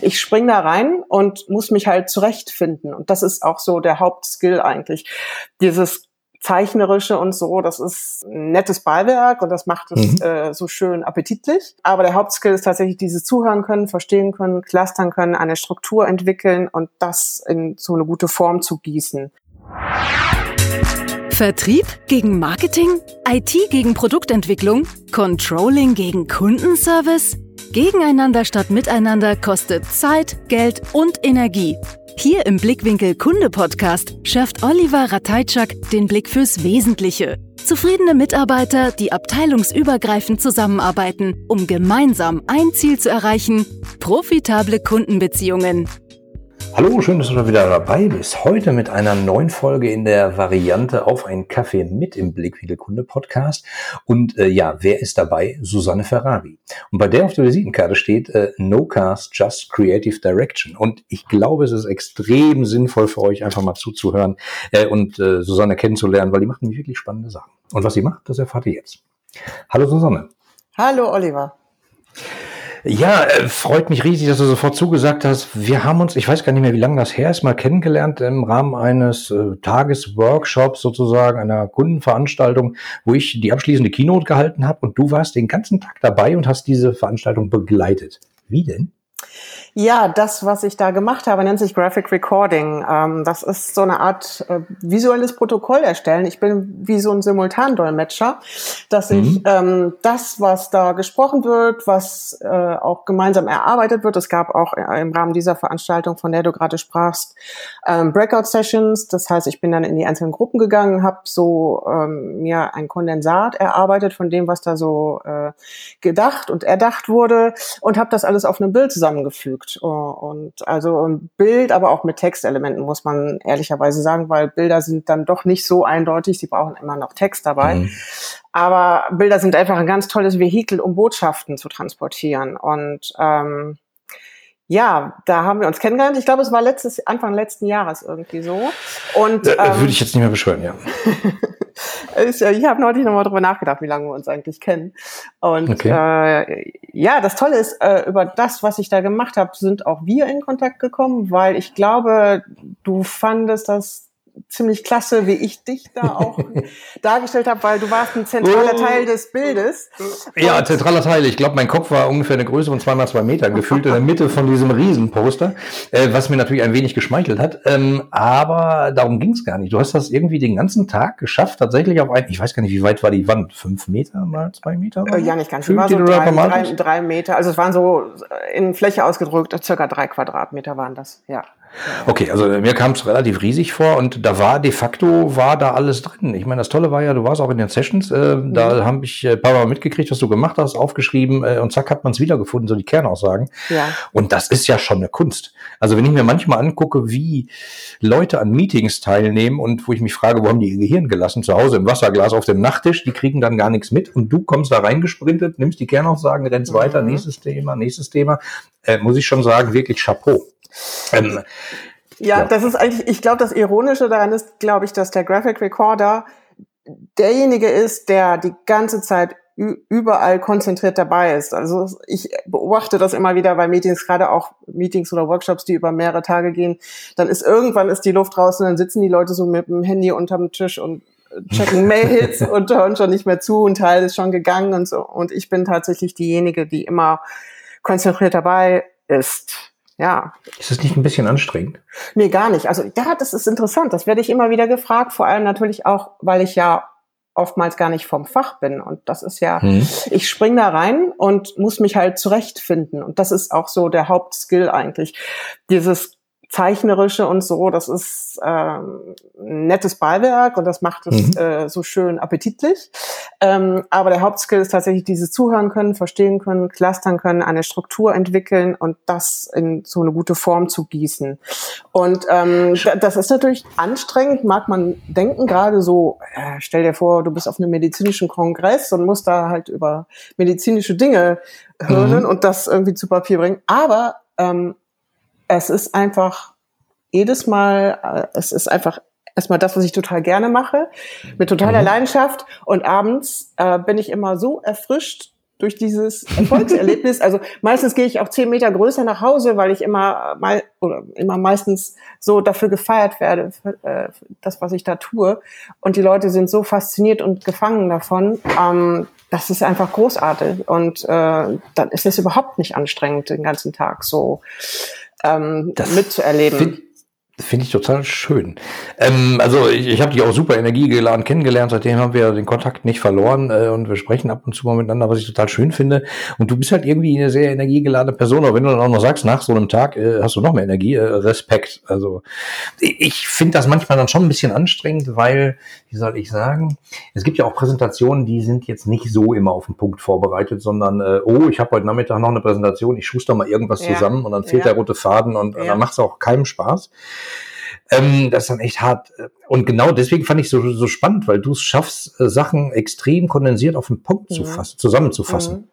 Ich spring da rein und muss mich halt zurechtfinden. Und das ist auch so der Hauptskill eigentlich. Dieses Zeichnerische und so, das ist ein nettes Beiwerk und das macht es mhm. äh, so schön appetitlich. Aber der Hauptskill ist tatsächlich dieses Zuhören können, verstehen können, clustern können, eine Struktur entwickeln und das in so eine gute Form zu gießen. Vertrieb gegen Marketing? IT gegen Produktentwicklung? Controlling gegen Kundenservice? Gegeneinander statt miteinander kostet Zeit, Geld und Energie. Hier im Blickwinkel Kunde Podcast schärft Oliver Rateitschak den Blick fürs Wesentliche. Zufriedene Mitarbeiter, die abteilungsübergreifend zusammenarbeiten, um gemeinsam ein Ziel zu erreichen, profitable Kundenbeziehungen. Hallo, schön, dass du wieder dabei bist. Heute mit einer neuen Folge in der Variante auf einen Kaffee mit im Blickwinkel Kunde Podcast. Und äh, ja, wer ist dabei? Susanne Ferrari. Und bei der auf der Visitenkarte steht äh, No Cars, Just Creative Direction. Und ich glaube, es ist extrem sinnvoll für euch, einfach mal zuzuhören äh, und äh, Susanne kennenzulernen, weil die macht nämlich wirklich spannende Sachen. Und was sie macht, das erfahrt ihr jetzt. Hallo Susanne. Hallo Oliver. Ja, äh, freut mich riesig, dass du sofort zugesagt hast. Wir haben uns, ich weiß gar nicht mehr, wie lange das her ist, mal kennengelernt im Rahmen eines äh, Tagesworkshops sozusagen, einer Kundenveranstaltung, wo ich die abschließende Keynote gehalten habe und du warst den ganzen Tag dabei und hast diese Veranstaltung begleitet. Wie denn? Ja, das, was ich da gemacht habe, nennt sich Graphic Recording. Ähm, das ist so eine Art äh, visuelles Protokoll erstellen. Ich bin wie so ein Simultandolmetscher, dass mhm. ich ähm, das, was da gesprochen wird, was äh, auch gemeinsam erarbeitet wird, es gab auch im Rahmen dieser Veranstaltung, von der du gerade sprachst, ähm, Breakout-Sessions. Das heißt, ich bin dann in die einzelnen Gruppen gegangen, habe so mir ein Kondensat erarbeitet von dem, was da so äh, gedacht und erdacht wurde und habe das alles auf einem Bild zusammengefügt angeguckt. Und also ein Bild, aber auch mit Textelementen, muss man ehrlicherweise sagen, weil Bilder sind dann doch nicht so eindeutig, sie brauchen immer noch Text dabei. Mhm. Aber Bilder sind einfach ein ganz tolles Vehikel, um Botschaften zu transportieren. Und ähm, ja, da haben wir uns kennengelernt. Ich glaube, es war letztes, Anfang letzten Jahres irgendwie so. Und, äh, ähm, Würde ich jetzt nicht mehr beschwören, ja. ich habe neulich nochmal drüber nachgedacht, wie lange wir uns eigentlich kennen. Und okay. äh, ja, das Tolle ist, äh, über das, was ich da gemacht habe, sind auch wir in Kontakt gekommen, weil ich glaube, du fandest das ziemlich klasse, wie ich dich da auch dargestellt habe, weil du warst ein zentraler Teil des Bildes. Ja, zentraler Teil. Ich glaube, mein Kopf war ungefähr eine Größe von zwei mal zwei Meter, gefühlt in der Mitte von diesem Riesenposter, äh, was mir natürlich ein wenig geschmeichelt hat. Ähm, aber darum ging es gar nicht. Du hast das irgendwie den ganzen Tag geschafft, tatsächlich auf ein, ich weiß gar nicht, wie weit war die Wand? Fünf Meter mal zwei Meter? Äh, ja, nicht ganz. Es war so drei, drei, drei Meter. Also es waren so in Fläche ausgedrückt, circa drei Quadratmeter waren das, ja. Okay, also mir kam es relativ riesig vor und da war de facto war da alles drin. Ich meine, das Tolle war ja, du warst auch in den Sessions, äh, mhm. da habe ich äh, ein paar Mal mitgekriegt, was du gemacht hast, aufgeschrieben äh, und zack hat man es wiedergefunden, so die Kernaussagen. Ja. Und das ist ja schon eine Kunst. Also wenn ich mir manchmal angucke, wie Leute an Meetings teilnehmen und wo ich mich frage, wo haben die ihr Gehirn gelassen? Zu Hause im Wasserglas auf dem Nachttisch, die kriegen dann gar nichts mit und du kommst da reingesprintet, nimmst die Kernaussagen, rennst mhm. weiter, nächstes Thema, nächstes Thema. Äh, muss ich schon sagen, wirklich Chapeau. Ähm, ja, ja, das ist eigentlich, ich glaube, das Ironische daran ist, glaube ich, dass der Graphic Recorder derjenige ist, der die ganze Zeit überall konzentriert dabei ist. Also ich beobachte das immer wieder bei Meetings, gerade auch Meetings oder Workshops, die über mehrere Tage gehen. Dann ist irgendwann ist die Luft draußen, dann sitzen die Leute so mit dem Handy unterm Tisch und checken Mails und hören schon nicht mehr zu und Teil ist schon gegangen und so. Und ich bin tatsächlich diejenige, die immer konzentriert dabei ist. Ja. Ist das nicht ein bisschen anstrengend? Nee, gar nicht. Also ja, das ist interessant. Das werde ich immer wieder gefragt. Vor allem natürlich auch, weil ich ja oftmals gar nicht vom Fach bin. Und das ist ja, hm. ich spring da rein und muss mich halt zurechtfinden. Und das ist auch so der Hauptskill eigentlich. Dieses Zeichnerische und so, das ist ähm, ein nettes Beiwerk und das macht es mhm. äh, so schön appetitlich. Ähm, aber der Hauptskill ist tatsächlich dieses Zuhören können, verstehen können, clustern können, eine Struktur entwickeln und das in so eine gute Form zu gießen. Und ähm, das ist natürlich anstrengend, mag man denken, gerade so, äh, stell dir vor, du bist auf einem medizinischen Kongress und musst da halt über medizinische Dinge hören mhm. und das irgendwie zu Papier bringen. Aber ähm, es ist einfach jedes Mal, äh, es ist einfach erstmal das, was ich total gerne mache, mit totaler mhm. Leidenschaft. Und abends äh, bin ich immer so erfrischt durch dieses Erfolgserlebnis. Also meistens gehe ich auch zehn Meter größer nach Hause, weil ich immer mal oder immer meistens so dafür gefeiert werde, für, äh, das, was ich da tue. Und die Leute sind so fasziniert und gefangen davon. Ähm, das ist einfach großartig. Und äh, dann ist es überhaupt nicht anstrengend, den ganzen Tag so ähm, mitzuerleben. Finde ich total schön. Ähm, also ich, ich habe dich auch super energiegeladen kennengelernt. Seitdem haben wir den Kontakt nicht verloren äh, und wir sprechen ab und zu mal miteinander, was ich total schön finde. Und du bist halt irgendwie eine sehr energiegeladene Person. Aber wenn du dann auch noch sagst, nach so einem Tag äh, hast du noch mehr Energie, äh, Respekt. Also ich finde das manchmal dann schon ein bisschen anstrengend, weil, wie soll ich sagen, es gibt ja auch Präsentationen, die sind jetzt nicht so immer auf den Punkt vorbereitet, sondern äh, oh, ich habe heute Nachmittag noch eine Präsentation, ich schuster mal irgendwas ja. zusammen und dann fehlt ja. der rote Faden und, ja. und dann macht es auch keinem Spaß. Ähm, das ist dann echt hart. Und genau deswegen fand ich so, so spannend, weil du es schaffst, äh, Sachen extrem kondensiert auf den Punkt mhm. zu fassen, zusammenzufassen.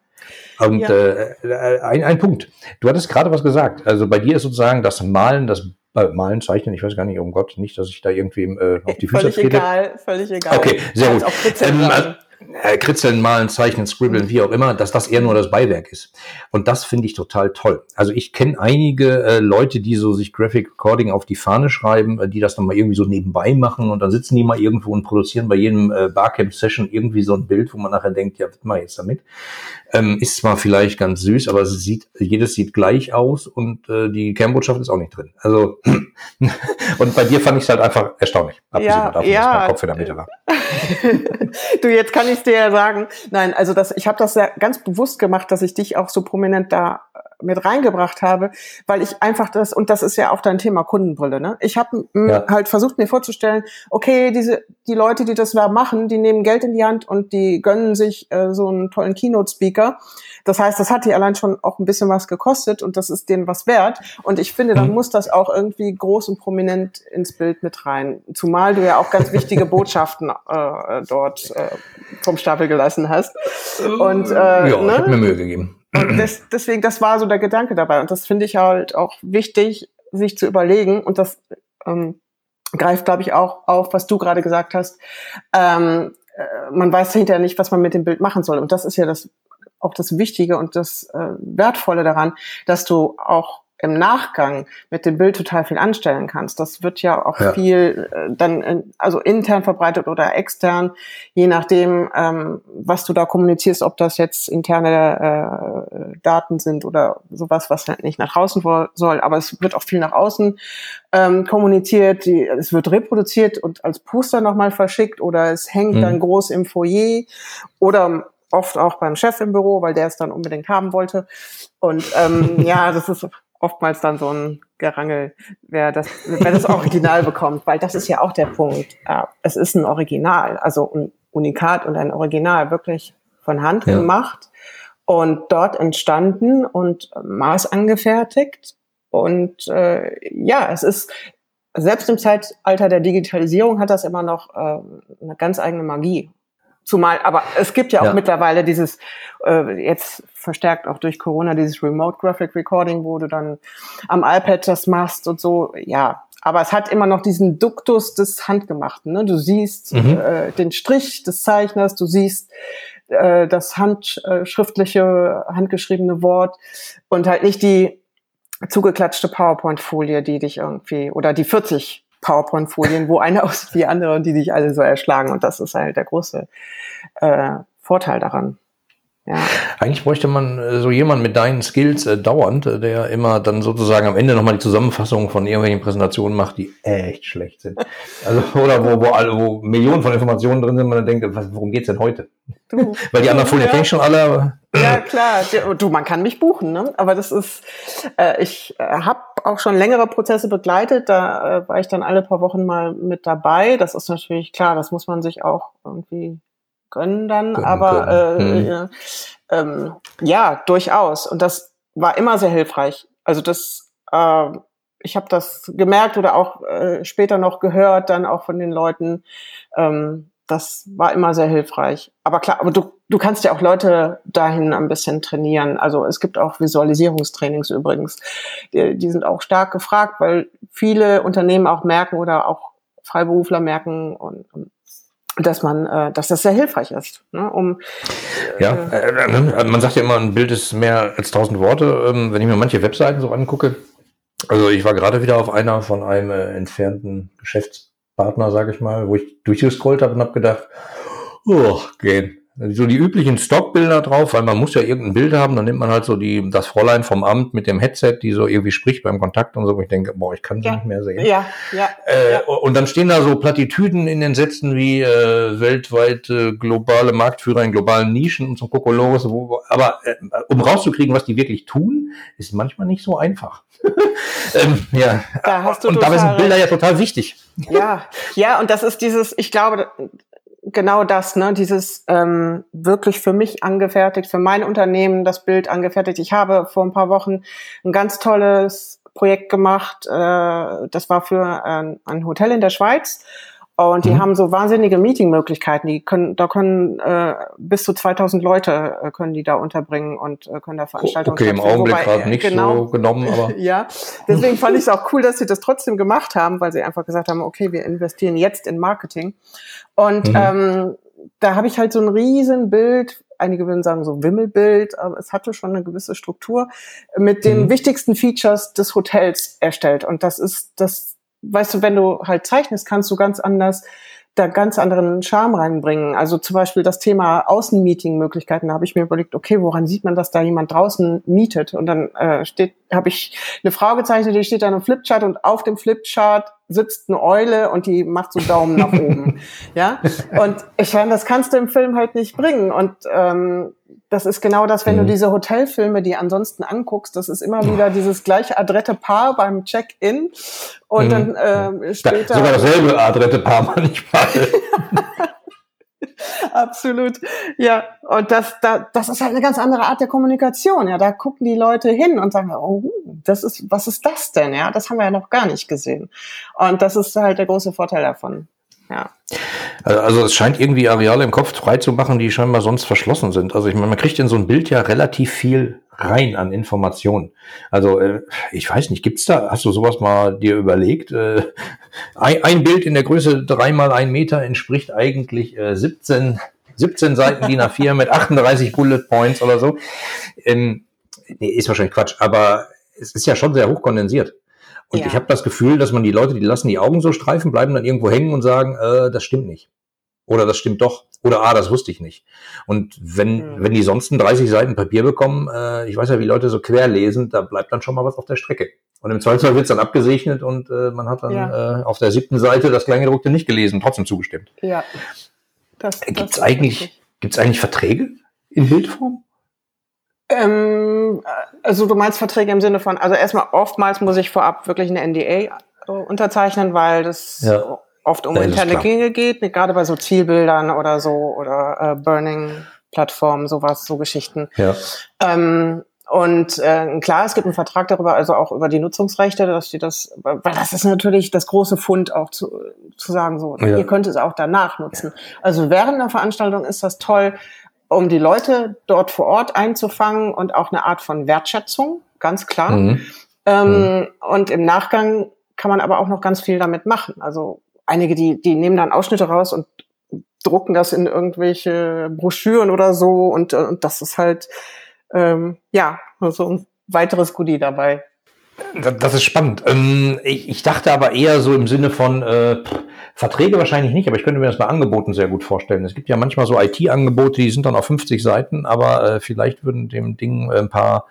Mhm. Und ja. äh, ein, ein Punkt. Du hattest gerade was gesagt. Also bei dir ist sozusagen das Malen, das äh, Malen, Zeichnen, ich weiß gar nicht, um Gott, nicht, dass ich da irgendwie äh, auf die Füße völlig trete. Völlig egal, völlig egal. Okay, sehr gut. Ähm, äh, kritzeln, malen, zeichnen, scribbeln, wie auch immer, dass das eher nur das Beiwerk ist. Und das finde ich total toll. Also ich kenne einige äh, Leute, die so sich Graphic Recording auf die Fahne schreiben, äh, die das dann mal irgendwie so nebenbei machen und dann sitzen die mal irgendwo und produzieren bei jedem äh, Barcamp-Session irgendwie so ein Bild, wo man nachher denkt, ja, was mach ich jetzt damit? Ähm, ist zwar vielleicht ganz süß, aber es sieht, jedes sieht gleich aus und äh, die Kernbotschaft ist auch nicht drin. Also und bei dir fand ich es halt einfach erstaunlich. Ja, davon, ja. Dass mein Kopf in der Mitte war. du, jetzt kann ich dir ja sagen, nein, also das, ich habe das ja ganz bewusst gemacht, dass ich dich auch so prominent da mit reingebracht habe, weil ich einfach das, und das ist ja auch dein Thema Kundenbrille, ne? Ich habe ja. halt versucht, mir vorzustellen, okay, diese, die Leute, die das da machen, die nehmen Geld in die Hand und die gönnen sich äh, so einen tollen Keynote-Speaker. Das heißt, das hat die allein schon auch ein bisschen was gekostet und das ist denen was wert. Und ich finde, dann mhm. muss das auch irgendwie groß und prominent ins Bild mit rein. Zumal du ja auch ganz wichtige Botschaften äh, dort äh, vom Stapel gelassen hast. Und, äh, ja, ne? ich habe mir Mühe gegeben. Und deswegen, das war so der Gedanke dabei. Und das finde ich halt auch wichtig, sich zu überlegen. Und das ähm, greift, glaube ich, auch auf, was du gerade gesagt hast. Ähm, äh, man weiß hinterher nicht, was man mit dem Bild machen soll. Und das ist ja das auch das Wichtige und das äh, Wertvolle daran, dass du auch im Nachgang mit dem Bild total viel anstellen kannst. Das wird ja auch ja. viel äh, dann in, also intern verbreitet oder extern, je nachdem, ähm, was du da kommunizierst, ob das jetzt interne äh, Daten sind oder sowas, was halt nicht nach draußen soll. Aber es wird auch viel nach außen ähm, kommuniziert. Die, es wird reproduziert und als Poster nochmal verschickt oder es hängt mhm. dann groß im Foyer oder oft auch beim Chef im Büro, weil der es dann unbedingt haben wollte. Und ähm, ja, das ist oftmals dann so ein Gerangel, wer das, wer das Original bekommt, weil das ist ja auch der Punkt. Äh, es ist ein Original, also ein Unikat und ein Original, wirklich von Hand ja. gemacht und dort entstanden und maßangefertigt. Und äh, ja, es ist selbst im Zeitalter der Digitalisierung hat das immer noch äh, eine ganz eigene Magie. Zumal, aber es gibt ja auch ja. mittlerweile dieses, äh, jetzt verstärkt auch durch Corona, dieses Remote Graphic Recording, wo du dann am iPad das machst und so, ja. Aber es hat immer noch diesen Duktus des Handgemachten. Ne? Du siehst mhm. äh, den Strich des Zeichners, du siehst äh, das handschriftliche, handgeschriebene Wort und halt nicht die zugeklatschte PowerPoint-Folie, die dich irgendwie, oder die 40 PowerPoint-Folien, wo eine aussieht wie andere und die dich alle so erschlagen. Und das ist halt der große äh, Vorteil daran. Ja. Eigentlich bräuchte man äh, so jemand mit deinen Skills äh, dauernd, äh, der immer dann sozusagen am Ende nochmal die Zusammenfassung von irgendwelchen Präsentationen macht, die echt schlecht sind. Also, oder wo, wo, alle, wo Millionen von Informationen drin sind, man dann denkt, was, worum geht's denn heute? Du, Weil die anderen Folien ja. kenne ich schon alle. Ja, klar. Du, man kann mich buchen, ne? Aber das ist, äh, ich äh, habe auch schon längere Prozesse begleitet. Da äh, war ich dann alle paar Wochen mal mit dabei. Das ist natürlich klar, das muss man sich auch irgendwie können dann, können, aber können. Äh, hm. ähm, ja, durchaus. Und das war immer sehr hilfreich. Also das, äh, ich habe das gemerkt oder auch äh, später noch gehört, dann auch von den Leuten. Ähm, das war immer sehr hilfreich. Aber klar, aber du, du kannst ja auch Leute dahin ein bisschen trainieren. Also es gibt auch Visualisierungstrainings übrigens. Die, die sind auch stark gefragt, weil viele Unternehmen auch merken oder auch Freiberufler merken und, und dass man, äh, dass das sehr hilfreich ist, ne, um ja, äh, äh, man sagt ja immer, ein Bild ist mehr als tausend Worte. Ähm, wenn ich mir manche Webseiten so angucke, also ich war gerade wieder auf einer von einem äh, entfernten Geschäftspartner, sage ich mal, wo ich durchgescrollt habe und habe gedacht, oh, gehen so die üblichen Stockbilder drauf, weil man muss ja irgendein Bild haben, dann nimmt man halt so die, das Fräulein vom Amt mit dem Headset, die so irgendwie spricht beim Kontakt und so, wo ich denke, boah, ich kann sie ja. nicht mehr sehen. Ja, ja, äh, ja. Und dann stehen da so Plattitüden in den Sätzen wie äh, weltweit äh, globale Marktführer in globalen Nischen und so Kokolores, wo, aber äh, um rauszukriegen, was die wirklich tun, ist manchmal nicht so einfach. ähm, ja. Da hast du und dabei sind Bilder ja total wichtig. Ja, ja, und das ist dieses, ich glaube, genau das, ne, dieses ähm, wirklich für mich angefertigt, für mein Unternehmen das Bild angefertigt. Ich habe vor ein paar Wochen ein ganz tolles Projekt gemacht. Äh, das war für ein, ein Hotel in der Schweiz. Und die mhm. haben so wahnsinnige Meetingmöglichkeiten. Die können, da können äh, bis zu 2000 Leute äh, können die da unterbringen und äh, können da Veranstaltungen. Okay, im Augenblick gerade nicht genau, so genommen, aber ja. Deswegen fand ich es auch cool, dass sie das trotzdem gemacht haben, weil sie einfach gesagt haben, okay, wir investieren jetzt in Marketing. Und mhm. ähm, da habe ich halt so ein riesen Bild einige würden sagen so Wimmelbild, aber es hatte schon eine gewisse Struktur, mit den mhm. wichtigsten Features des Hotels erstellt. Und das ist das weißt du, wenn du halt zeichnest, kannst du ganz anders da ganz anderen Charme reinbringen. Also zum Beispiel das Thema Außenmeeting-Möglichkeiten. Da habe ich mir überlegt, okay, woran sieht man, dass da jemand draußen mietet? Und dann äh, steht, habe ich eine Frau gezeichnet, die steht da im Flipchart und auf dem Flipchart sitzt eine Eule und die macht so Daumen nach oben. Ja. Und ich meine, das kannst du im Film halt nicht bringen. Und ähm, das ist genau das, wenn mhm. du diese Hotelfilme, die ansonsten anguckst, das ist immer wieder dieses gleiche adrette Paar beim Check-in und mhm. dann äh, steht da, Sogar dasselbe adrette Paar manchmal. Absolut. Ja, und das, da, das ist halt eine ganz andere Art der Kommunikation. Ja, da gucken die Leute hin und sagen, oh, das ist, was ist das denn? Ja, das haben wir ja noch gar nicht gesehen. Und das ist halt der große Vorteil davon. Ja. Also, also es scheint irgendwie Areale im Kopf frei zu machen, die scheinbar sonst verschlossen sind. Also ich meine, man kriegt in so ein Bild ja relativ viel rein an Informationen. Also äh, ich weiß nicht, gibt's da, hast du sowas mal dir überlegt? Äh, ein, ein Bild in der Größe drei mal ein Meter entspricht eigentlich äh, 17, 17 Seiten DIN A4 mit 38 Bullet Points oder so. Ähm, nee, ist wahrscheinlich Quatsch, aber es ist ja schon sehr hoch kondensiert. Und ja. ich habe das Gefühl, dass man die Leute, die lassen die Augen so streifen, bleiben dann irgendwo hängen und sagen, äh, das stimmt nicht. Oder das stimmt doch. Oder ah, das wusste ich nicht. Und wenn, mhm. wenn die sonst 30 Seiten Papier bekommen, äh, ich weiß ja, wie Leute so quer lesen, da bleibt dann schon mal was auf der Strecke. Und im Zweifelsfall wird's dann abgesegnet und äh, man hat dann ja. äh, auf der siebten Seite das Kleingedruckte nicht gelesen, trotzdem zugestimmt. Ja. Das, das gibt's eigentlich, gibt's eigentlich Verträge in Bildform? Ähm, also du meinst Verträge im Sinne von, also erstmal oftmals muss ich vorab wirklich eine NDA äh, unterzeichnen, weil das ja. Oft um interne Dinge geht, gerade bei so Zielbildern oder so oder äh, Burning-Plattformen, sowas, so Geschichten. Ja. Ähm, und äh, klar, es gibt einen Vertrag darüber, also auch über die Nutzungsrechte, dass steht das, weil das ist natürlich das große Fund auch zu, zu sagen, so, ja. ihr könnt es auch danach nutzen. Also während der Veranstaltung ist das toll, um die Leute dort vor Ort einzufangen und auch eine Art von Wertschätzung, ganz klar. Mhm. Ähm, mhm. Und im Nachgang kann man aber auch noch ganz viel damit machen. Also einige, die, die nehmen dann Ausschnitte raus und drucken das in irgendwelche Broschüren oder so und, und das ist halt ähm, ja so ein weiteres Goodie dabei. Das ist spannend. Ähm, ich dachte aber eher so im Sinne von äh, Verträge wahrscheinlich nicht, aber ich könnte mir das bei Angeboten sehr gut vorstellen. Es gibt ja manchmal so IT-Angebote, die sind dann auf 50 Seiten, aber äh, vielleicht würden dem Ding ein paar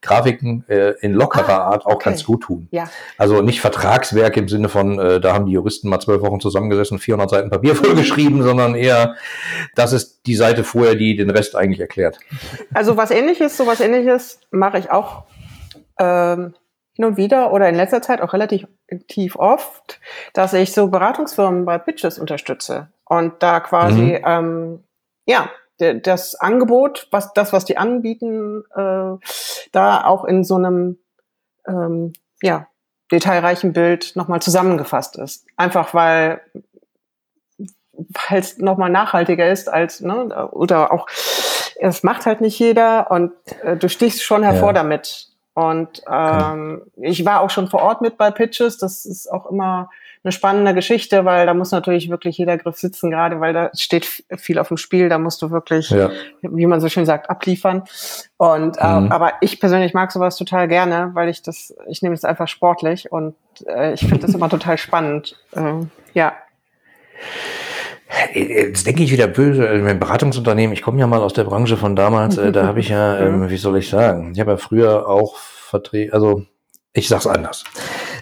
Grafiken äh, in lockerer ah, Art auch okay. ganz gut tun. Ja. Also nicht Vertragswerk im Sinne von, äh, da haben die Juristen mal zwölf Wochen zusammengesessen, 400 Seiten Papier vollgeschrieben, sondern eher, das ist die Seite vorher, die den Rest eigentlich erklärt. Also was ähnliches, so was ähnliches mache ich auch. Ähm hin und wieder oder in letzter Zeit auch relativ tief oft, dass ich so Beratungsfirmen bei Pitches unterstütze und da quasi mhm. ähm, ja das Angebot, was das, was die anbieten, äh, da auch in so einem ähm, ja detailreichen Bild nochmal zusammengefasst ist. Einfach weil weil es nochmal nachhaltiger ist als, ne, oder auch, es macht halt nicht jeder und äh, du stichst schon hervor ja. damit. Und ähm, ich war auch schon vor Ort mit bei Pitches. Das ist auch immer eine spannende Geschichte, weil da muss natürlich wirklich jeder Griff sitzen, gerade weil da steht viel auf dem Spiel. Da musst du wirklich, ja. wie man so schön sagt, abliefern. Und äh, mhm. aber ich persönlich mag sowas total gerne, weil ich das, ich nehme es einfach sportlich und äh, ich finde das immer total spannend. Äh, ja. Jetzt denke ich wieder böse, äh, mein Beratungsunternehmen, ich komme ja mal aus der Branche von damals, äh, da habe ich ja, ähm, wie soll ich sagen, ich habe ja früher auch vertreten, also ich sag's anders.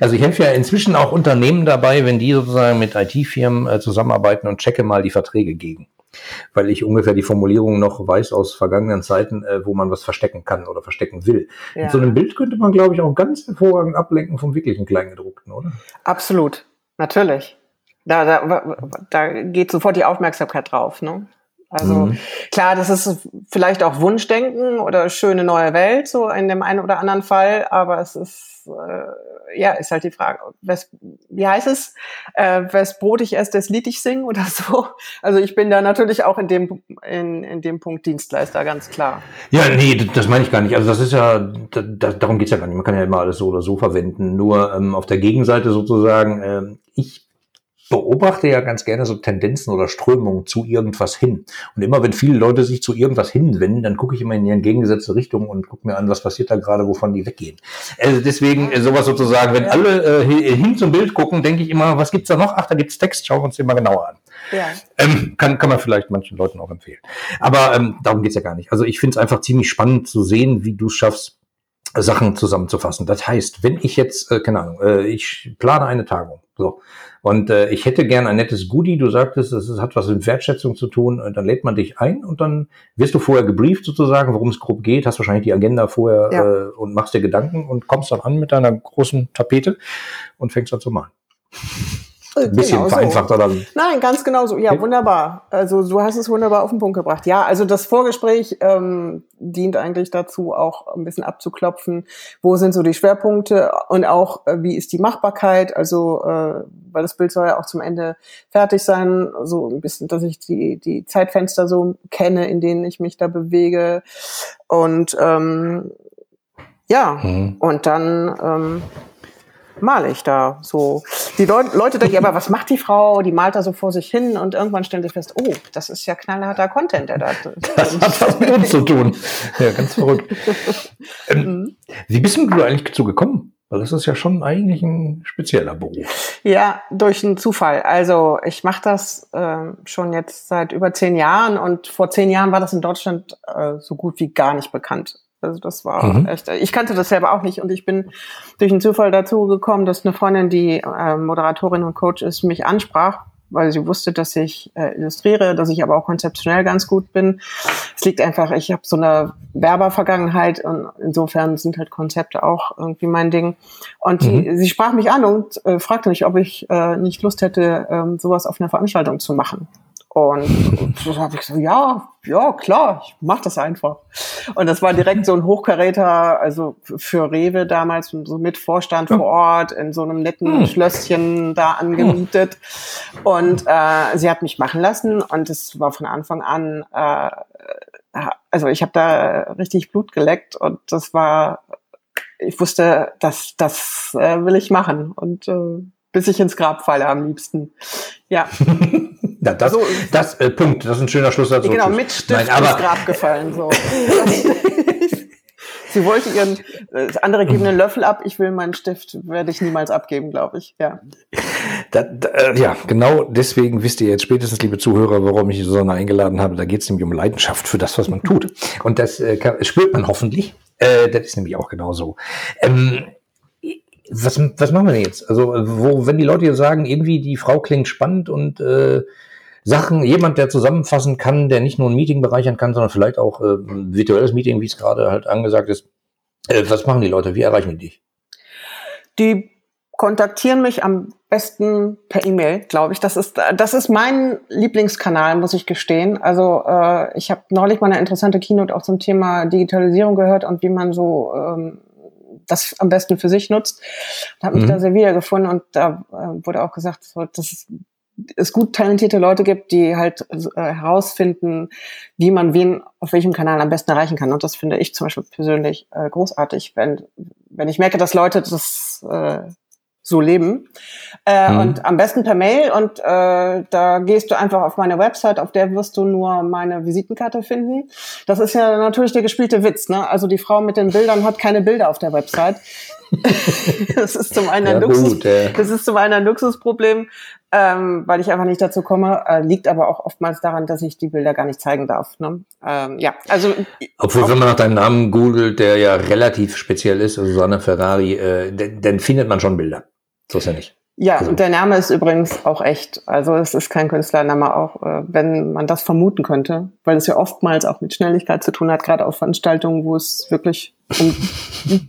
Also ich helfe ja inzwischen auch Unternehmen dabei, wenn die sozusagen mit IT-Firmen äh, zusammenarbeiten und checke mal die Verträge gegen. Weil ich ungefähr die Formulierung noch weiß aus vergangenen Zeiten, äh, wo man was verstecken kann oder verstecken will. Ja. Mit so einem Bild könnte man, glaube ich, auch ganz hervorragend ablenken vom wirklichen Kleingedruckten, oder? Absolut, natürlich. Da, da, da geht sofort die Aufmerksamkeit drauf. Ne? Also mhm. klar, das ist vielleicht auch Wunschdenken oder schöne neue Welt, so in dem einen oder anderen Fall, aber es ist, äh, ja, ist halt die Frage, wes, wie heißt es, äh, wes Brot ich esse, das Lied ich sing oder so. Also ich bin da natürlich auch in dem, in, in dem Punkt Dienstleister, ganz klar. Ja, nee, das meine ich gar nicht. Also das ist ja, da, da, darum geht's ja gar nicht. Man kann ja immer alles so oder so verwenden. Nur ähm, auf der Gegenseite sozusagen, ähm, ich beobachte ja ganz gerne so Tendenzen oder Strömungen zu irgendwas hin. Und immer wenn viele Leute sich zu irgendwas hinwenden, dann gucke ich immer in die entgegengesetzte Richtung und gucke mir an, was passiert da gerade, wovon die weggehen. Also deswegen äh, sowas sozusagen, wenn alle äh, hin zum Bild gucken, denke ich immer, was gibt's da noch? Ach, da gibt's Text, schauen wir uns den mal genauer an. Ja. Ähm, kann, kann man vielleicht manchen Leuten auch empfehlen. Aber ähm, darum geht's ja gar nicht. Also ich finde es einfach ziemlich spannend zu sehen, wie du es schaffst, Sachen zusammenzufassen. Das heißt, wenn ich jetzt, äh, keine Ahnung, äh, ich plane eine Tagung, so, und äh, ich hätte gern ein nettes Goodie. Du sagtest, es hat was mit Wertschätzung zu tun. Und dann lädt man dich ein und dann wirst du vorher gebrieft sozusagen, worum es grob geht. Hast wahrscheinlich die Agenda vorher ja. äh, und machst dir Gedanken und kommst dann an mit deiner großen Tapete und fängst dann zu malen. Ein bisschen genau vereinfacht so. wie? Nein, ganz genau so. Ja, wunderbar. Also du hast es wunderbar auf den Punkt gebracht. Ja, also das Vorgespräch ähm, dient eigentlich dazu, auch ein bisschen abzuklopfen, wo sind so die Schwerpunkte und auch äh, wie ist die Machbarkeit. Also äh, weil das Bild soll ja auch zum Ende fertig sein, so ein bisschen, dass ich die die Zeitfenster so kenne, in denen ich mich da bewege und ähm, ja mhm. und dann ähm, male ich da so. Die Leute, Leute denken, aber was macht die Frau? Die malt da so vor sich hin und irgendwann stellen sie fest, oh, das ist ja knallharter Content, der da. Das hat was mit uns zu tun. Ja, ganz verrückt. ähm, mhm. wie bist du eigentlich dazu gekommen? Weil das ist ja schon eigentlich ein spezieller Beruf. Ja, durch einen Zufall. Also ich mache das äh, schon jetzt seit über zehn Jahren und vor zehn Jahren war das in Deutschland äh, so gut wie gar nicht bekannt. Also das war mhm. echt, ich kannte das selber auch nicht und ich bin durch einen Zufall dazu gekommen, dass eine Freundin, die äh, Moderatorin und Coach ist, mich ansprach, weil sie wusste, dass ich äh, illustriere, dass ich aber auch konzeptionell ganz gut bin. Es liegt einfach, ich habe so eine Werbervergangenheit und insofern sind halt Konzepte auch irgendwie mein Ding. Und mhm. die, sie sprach mich an und äh, fragte mich, ob ich äh, nicht Lust hätte, ähm, sowas auf einer Veranstaltung zu machen. Und so habe ich so, ja, ja, klar, ich mach das einfach. Und das war direkt so ein Hochkaräter, also für Rewe damals, so mit Vorstand vor Ort, in so einem netten hm. Schlösschen da angemietet. Und äh, sie hat mich machen lassen und es war von Anfang an, äh, also ich habe da richtig Blut geleckt und das war, ich wusste, das, das äh, will ich machen. Und äh, bis ich ins Grab falle am liebsten. Ja. ja das, so, das äh, Punkt, das ist ein schöner Schlusssatz. Genau, mit Stift Nein, ins Grab gefallen. So. Sie wollte ihren, äh, andere geben einen Löffel ab, ich will meinen Stift, werde ich niemals abgeben, glaube ich. Ja. Da, da, äh, ja, genau deswegen wisst ihr jetzt spätestens, liebe Zuhörer, warum ich Susanne eingeladen habe. Da geht es nämlich um Leidenschaft für das, was man tut. Und das äh, kann, spürt man hoffentlich. Äh, das ist nämlich auch genauso. Ähm, was, was machen wir denn jetzt? Also, wo, wenn die Leute jetzt sagen, irgendwie die Frau klingt spannend und äh, Sachen, jemand, der zusammenfassen kann, der nicht nur ein Meeting bereichern kann, sondern vielleicht auch äh, ein virtuelles Meeting, wie es gerade halt angesagt ist. Äh, was machen die Leute? Wie erreichen die dich? Die kontaktieren mich am besten per E-Mail, glaube ich. Das ist, das ist mein Lieblingskanal, muss ich gestehen. Also äh, ich habe neulich mal eine interessante Keynote auch zum Thema Digitalisierung gehört und wie man so ähm, das am besten für sich nutzt. Und habe mich mhm. da sehr wiedergefunden und da äh, wurde auch gesagt, so, das ist es gut talentierte Leute gibt, die halt äh, herausfinden, wie man wen auf welchem Kanal am besten erreichen kann. Und das finde ich zum Beispiel persönlich äh, großartig, wenn, wenn ich merke, dass Leute das äh, so leben. Äh, mhm. Und am besten per Mail. Und äh, da gehst du einfach auf meine Website, auf der wirst du nur meine Visitenkarte finden. Das ist ja natürlich der gespielte Witz. Ne? Also die Frau mit den Bildern hat keine Bilder auf der Website. Das ist zum einen ein ja, Luxus, gut, ja. das ist zum einen ein Luxusproblem, ähm, weil ich einfach nicht dazu komme. Äh, liegt aber auch oftmals daran, dass ich die Bilder gar nicht zeigen darf. Ne? Ähm, ja, also obwohl wenn man nach deinem Namen googelt, der ja relativ speziell ist, also Susanne Ferrari, äh, dann findet man schon Bilder. So ist ja nicht. Ja, also. und der Name ist übrigens auch echt. Also es ist kein Künstlername, auch äh, wenn man das vermuten könnte, weil es ja oftmals auch mit Schnelligkeit zu tun hat, gerade auf Veranstaltungen, wo es wirklich um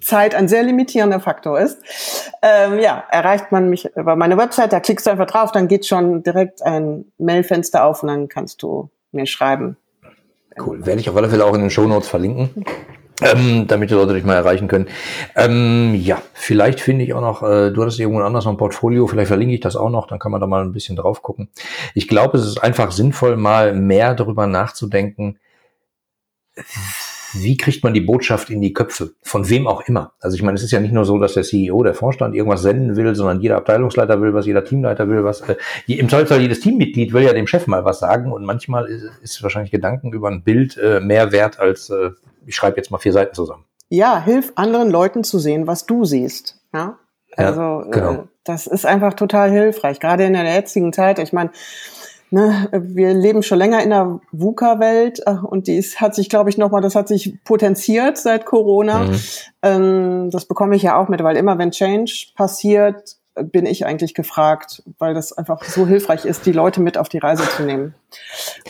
Zeit ein sehr limitierender Faktor ist. Ähm, ja, erreicht man mich über meine Website, da klickst du einfach drauf, dann geht schon direkt ein Mailfenster auf und dann kannst du mir schreiben. Cool, werde ich auf alle Fälle auch in den Show Notes verlinken ähm, damit die Leute dich mal erreichen können. Ähm, ja, vielleicht finde ich auch noch, äh, du hattest irgendwo anders noch ein Portfolio, vielleicht verlinke ich das auch noch, dann kann man da mal ein bisschen drauf gucken. Ich glaube, es ist einfach sinnvoll, mal mehr darüber nachzudenken, wie kriegt man die Botschaft in die Köpfe? Von wem auch immer. Also ich meine, es ist ja nicht nur so, dass der CEO, der Vorstand irgendwas senden will, sondern jeder Abteilungsleiter will was, jeder Teamleiter will was. Äh, Im Zweifelsfall jedes Teammitglied will ja dem Chef mal was sagen und manchmal ist, ist wahrscheinlich Gedanken über ein Bild äh, mehr wert als äh, ich schreibe jetzt mal vier Seiten zusammen. Ja, hilf anderen Leuten zu sehen, was du siehst. Ja, also ja, genau. äh, das ist einfach total hilfreich, gerade in der jetzigen Zeit. Ich meine, ne, wir leben schon länger in der VUCA-Welt äh, und die ist, hat sich, glaube ich, nochmal, das hat sich potenziert seit Corona. Mhm. Ähm, das bekomme ich ja auch mit, weil immer wenn Change passiert, bin ich eigentlich gefragt, weil das einfach so hilfreich ist, die Leute mit auf die Reise zu nehmen.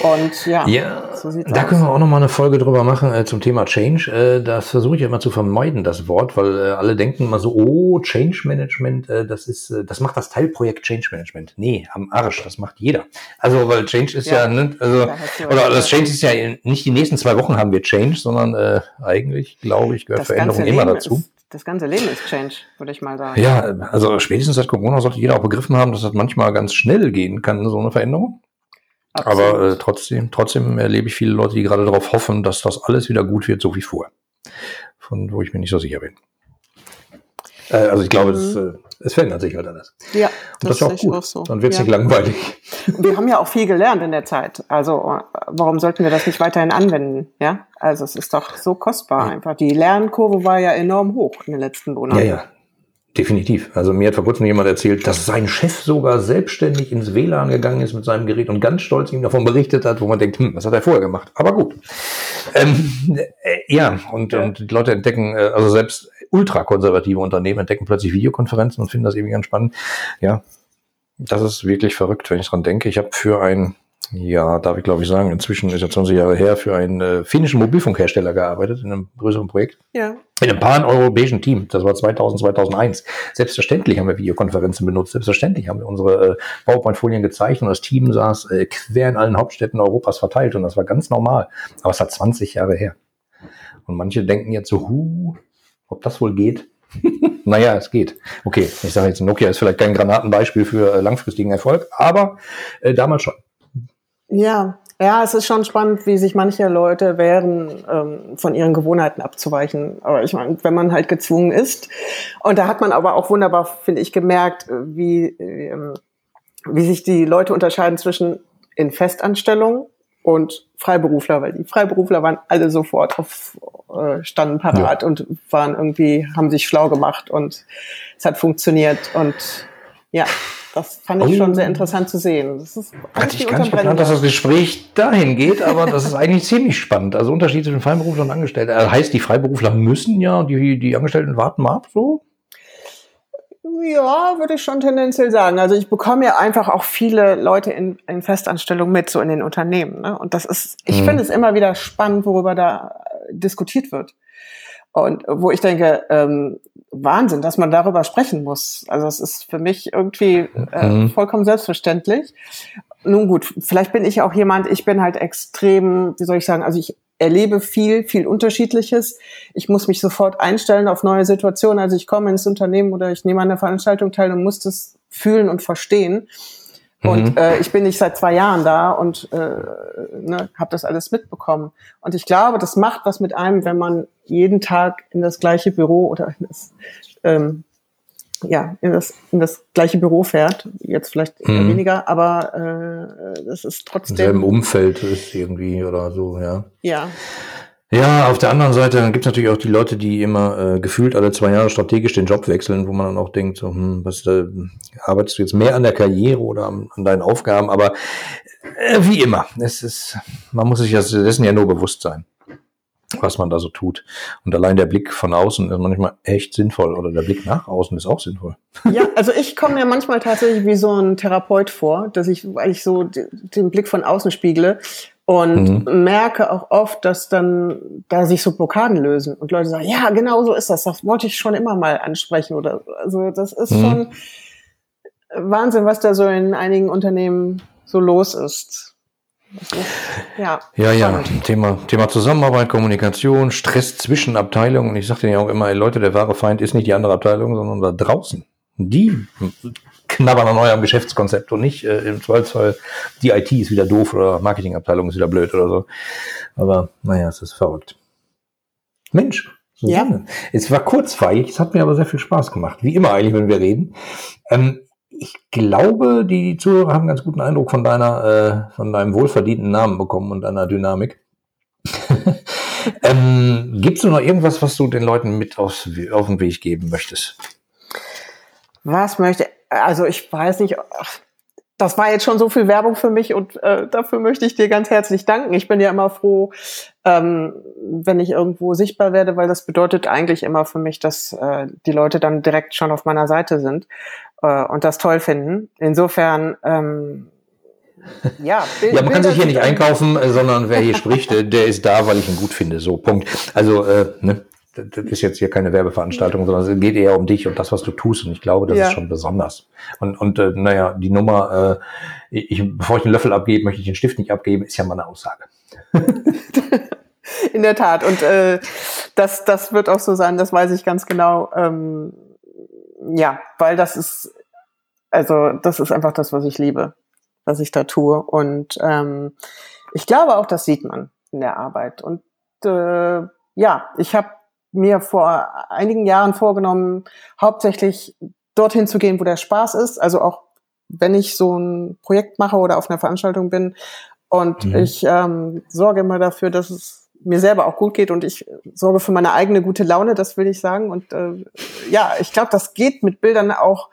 Und ja, ja so da aus. können wir auch noch mal eine Folge drüber machen äh, zum Thema Change. Äh, das versuche ich immer zu vermeiden, das Wort, weil äh, alle denken immer so, oh, Change Management, äh, das ist, äh, das macht das Teilprojekt Change Management. Nee, am Arsch, das macht jeder. Also, weil Change ist ja, ja ne, also, oder das Change ist ja nicht die nächsten zwei Wochen haben wir Change, sondern äh, eigentlich, glaube ich, gehört Veränderung immer dazu. Ist das ganze Leben ist Change, würde ich mal sagen. Ja, also spätestens seit Corona sollte jeder auch begriffen haben, dass das manchmal ganz schnell gehen kann, so eine Veränderung. Absolut. Aber äh, trotzdem, trotzdem erlebe ich viele Leute, die gerade darauf hoffen, dass das alles wieder gut wird, so wie vorher. Von wo ich mir nicht so sicher bin. Äh, also ich glaube, mhm. es, äh, es verändert sich halt alles. Ja, und das, das ist auch gut. Auch so. Dann wird es ja. nicht langweilig. Wir haben ja auch viel gelernt in der Zeit. Also warum sollten wir das nicht weiterhin anwenden? Ja, also es ist doch so kostbar einfach. Die Lernkurve war ja enorm hoch in den letzten Monaten. Ja, ja. Definitiv. Also mir hat vor kurzem jemand erzählt, dass sein Chef sogar selbstständig ins WLAN gegangen ist mit seinem Gerät und ganz stolz ihm davon berichtet hat, wo man denkt, hm, was hat er vorher gemacht? Aber gut. Ähm, äh, ja, und, und die Leute entdecken, äh, also selbst ultrakonservative Unternehmen entdecken plötzlich Videokonferenzen und finden das irgendwie ganz spannend. Ja, das ist wirklich verrückt, wenn ich dran denke. Ich habe für ein, ja, darf ich glaube ich sagen, inzwischen ist ja 20 Jahre her, für einen äh, finnischen Mobilfunkhersteller gearbeitet in einem größeren Projekt. Ja. In einem pan-europäischen Team. Das war 2000, 2001. Selbstverständlich haben wir Videokonferenzen benutzt. Selbstverständlich haben wir unsere äh, PowerPoint-Folien gezeichnet und das Team saß äh, quer in allen Hauptstädten Europas verteilt und das war ganz normal. Aber es hat 20 Jahre her. Und manche denken jetzt so, hu, ob das wohl geht? naja, es geht. Okay, ich sage jetzt, Nokia ist vielleicht kein Granatenbeispiel für äh, langfristigen Erfolg, aber äh, damals schon. Ja, ja, es ist schon spannend, wie sich manche Leute wehren, ähm, von ihren Gewohnheiten abzuweichen. Aber ich meine, wenn man halt gezwungen ist. Und da hat man aber auch wunderbar, finde ich, gemerkt, äh, wie, ähm, wie sich die Leute unterscheiden zwischen in Festanstellung und Freiberufler, weil die Freiberufler waren alle sofort auf, äh, standen parat ja. und waren irgendwie, haben sich schlau gemacht und es hat funktioniert und ja, das fand ich oh. schon sehr interessant zu sehen. Das ist Hatte ich gar nicht geplant, dass das Gespräch dahin geht, aber das ist eigentlich ziemlich spannend. Also Unterschied zwischen Freiberuflern und Angestellten. Also heißt, die Freiberufler müssen ja, die, die Angestellten warten mal ab, so? Ja, würde ich schon tendenziell sagen. Also ich bekomme ja einfach auch viele Leute in, in Festanstellung mit, so in den Unternehmen. Ne? Und das ist, ich mhm. finde es immer wieder spannend, worüber da äh, diskutiert wird. Und wo ich denke, ähm, Wahnsinn, dass man darüber sprechen muss. Also es ist für mich irgendwie äh, mhm. vollkommen selbstverständlich. Nun gut, vielleicht bin ich auch jemand, ich bin halt extrem, wie soll ich sagen, also ich erlebe viel, viel Unterschiedliches. Ich muss mich sofort einstellen auf neue Situationen. Also ich komme ins Unternehmen oder ich nehme an der Veranstaltung teil und muss das fühlen und verstehen. Und mhm. äh, ich bin nicht seit zwei Jahren da und äh, ne, habe das alles mitbekommen. Und ich glaube, das macht was mit einem, wenn man jeden Tag in das gleiche Büro oder in das, ähm, ja, in das, in das gleiche Büro fährt. Jetzt vielleicht mhm. weniger, aber äh, das ist trotzdem. Im selben Umfeld ist irgendwie oder so, ja. Ja. Ja, auf der anderen Seite gibt es natürlich auch die Leute, die immer äh, gefühlt alle zwei Jahre strategisch den Job wechseln, wo man dann auch denkt, so, hm, was äh, arbeitest du jetzt mehr an der Karriere oder an, an deinen Aufgaben? Aber äh, wie immer, es ist, man muss sich dessen ja nur bewusst sein, was man da so tut. Und allein der Blick von außen ist manchmal echt sinnvoll oder der Blick nach außen ist auch sinnvoll. Ja, also ich komme mir manchmal tatsächlich wie so ein Therapeut vor, dass ich, weil ich so den Blick von außen spiegle und mhm. merke auch oft, dass dann da sich so Blockaden lösen und Leute sagen, ja, genau so ist das, das wollte ich schon immer mal ansprechen oder also das ist mhm. schon Wahnsinn, was da so in einigen Unternehmen so los ist. ist ja, ja, ja. Thema, Thema Zusammenarbeit, Kommunikation, Stress zwischen Abteilungen. Und ich sage denen ja auch immer, ey, Leute, der wahre Feind ist nicht die andere Abteilung, sondern da draußen. Die knabbern an eurem Geschäftskonzept und nicht äh, im Zweifelsfall die IT ist wieder doof oder Marketingabteilung ist wieder blöd oder so. Aber naja, es ist verrückt. Mensch, Susanne. Ja. Es war kurzweilig, es hat mir aber sehr viel Spaß gemacht. Wie immer eigentlich, wenn wir reden. Ähm, ich glaube, die Zuhörer haben einen ganz guten Eindruck von deiner, äh, von deinem wohlverdienten Namen bekommen und deiner Dynamik. ähm, Gibst du noch irgendwas, was du den Leuten mit aufs, auf den Weg geben möchtest? Was möchte also ich weiß nicht, das war jetzt schon so viel Werbung für mich und äh, dafür möchte ich dir ganz herzlich danken. Ich bin ja immer froh, ähm, wenn ich irgendwo sichtbar werde, weil das bedeutet eigentlich immer für mich, dass äh, die Leute dann direkt schon auf meiner Seite sind äh, und das toll finden. Insofern ähm, ja, ja, man kann sich hier nicht einkaufen, äh, sondern wer hier spricht, der ist da, weil ich ihn gut finde. So, Punkt. Also, äh, ne, das ist jetzt hier keine Werbeveranstaltung, sondern es geht eher um dich und das, was du tust. Und ich glaube, das ja. ist schon besonders. Und, und äh, naja, die Nummer, äh, ich, bevor ich einen Löffel abgebe, möchte ich den Stift nicht abgeben, ist ja mal eine Aussage. In der Tat. Und äh, das, das wird auch so sein, das weiß ich ganz genau. Ähm, ja, weil das ist, also das ist einfach das, was ich liebe, was ich da tue. Und ähm, ich glaube auch, das sieht man in der Arbeit. Und äh, ja, ich habe mir vor einigen Jahren vorgenommen, hauptsächlich dorthin zu gehen, wo der Spaß ist. Also auch wenn ich so ein Projekt mache oder auf einer Veranstaltung bin. Und mhm. ich ähm, sorge immer dafür, dass es mir selber auch gut geht und ich sorge für meine eigene gute Laune, das will ich sagen. Und äh, ja, ich glaube, das geht mit Bildern auch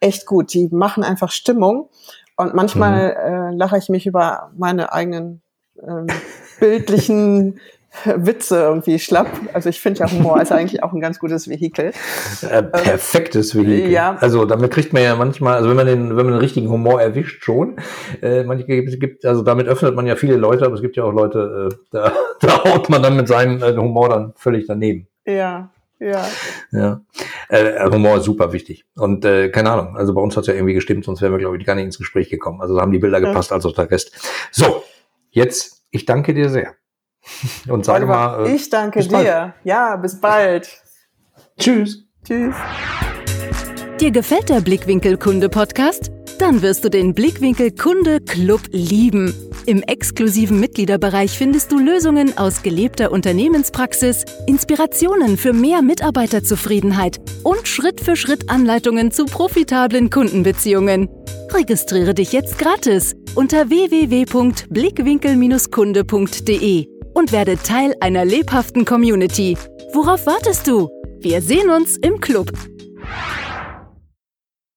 echt gut. Die machen einfach Stimmung. Und manchmal mhm. äh, lache ich mich über meine eigenen ähm, bildlichen Witze irgendwie schlapp. Also ich finde ja Humor ist eigentlich auch ein ganz gutes Vehikel. Äh, perfektes Vehikel. Ja. Also damit kriegt man ja manchmal, also wenn man den, wenn man den richtigen Humor erwischt schon, äh, manche gibt, also damit öffnet man ja viele Leute, aber es gibt ja auch Leute, äh, da, da haut man dann mit seinem äh, Humor dann völlig daneben. Ja, ja. Ja. Äh, Humor ist super wichtig. Und äh, keine Ahnung, also bei uns hat es ja irgendwie gestimmt, sonst wären wir, glaube ich, gar nicht ins Gespräch gekommen. Also haben die Bilder gepasst, ja. als auch der Rest. So, jetzt, ich danke dir sehr. Und sage Oliver, mal. Äh, ich danke dir. Bald. Ja, bis bald. Tschüss. Tschüss. Dir gefällt der Blickwinkel Kunde Podcast? Dann wirst du den Blickwinkel Kunde Club lieben. Im exklusiven Mitgliederbereich findest du Lösungen aus gelebter Unternehmenspraxis, Inspirationen für mehr Mitarbeiterzufriedenheit und Schritt für Schritt Anleitungen zu profitablen Kundenbeziehungen. Registriere dich jetzt gratis unter www.blickwinkel-kunde.de und werde Teil einer lebhaften Community. Worauf wartest du? Wir sehen uns im Club.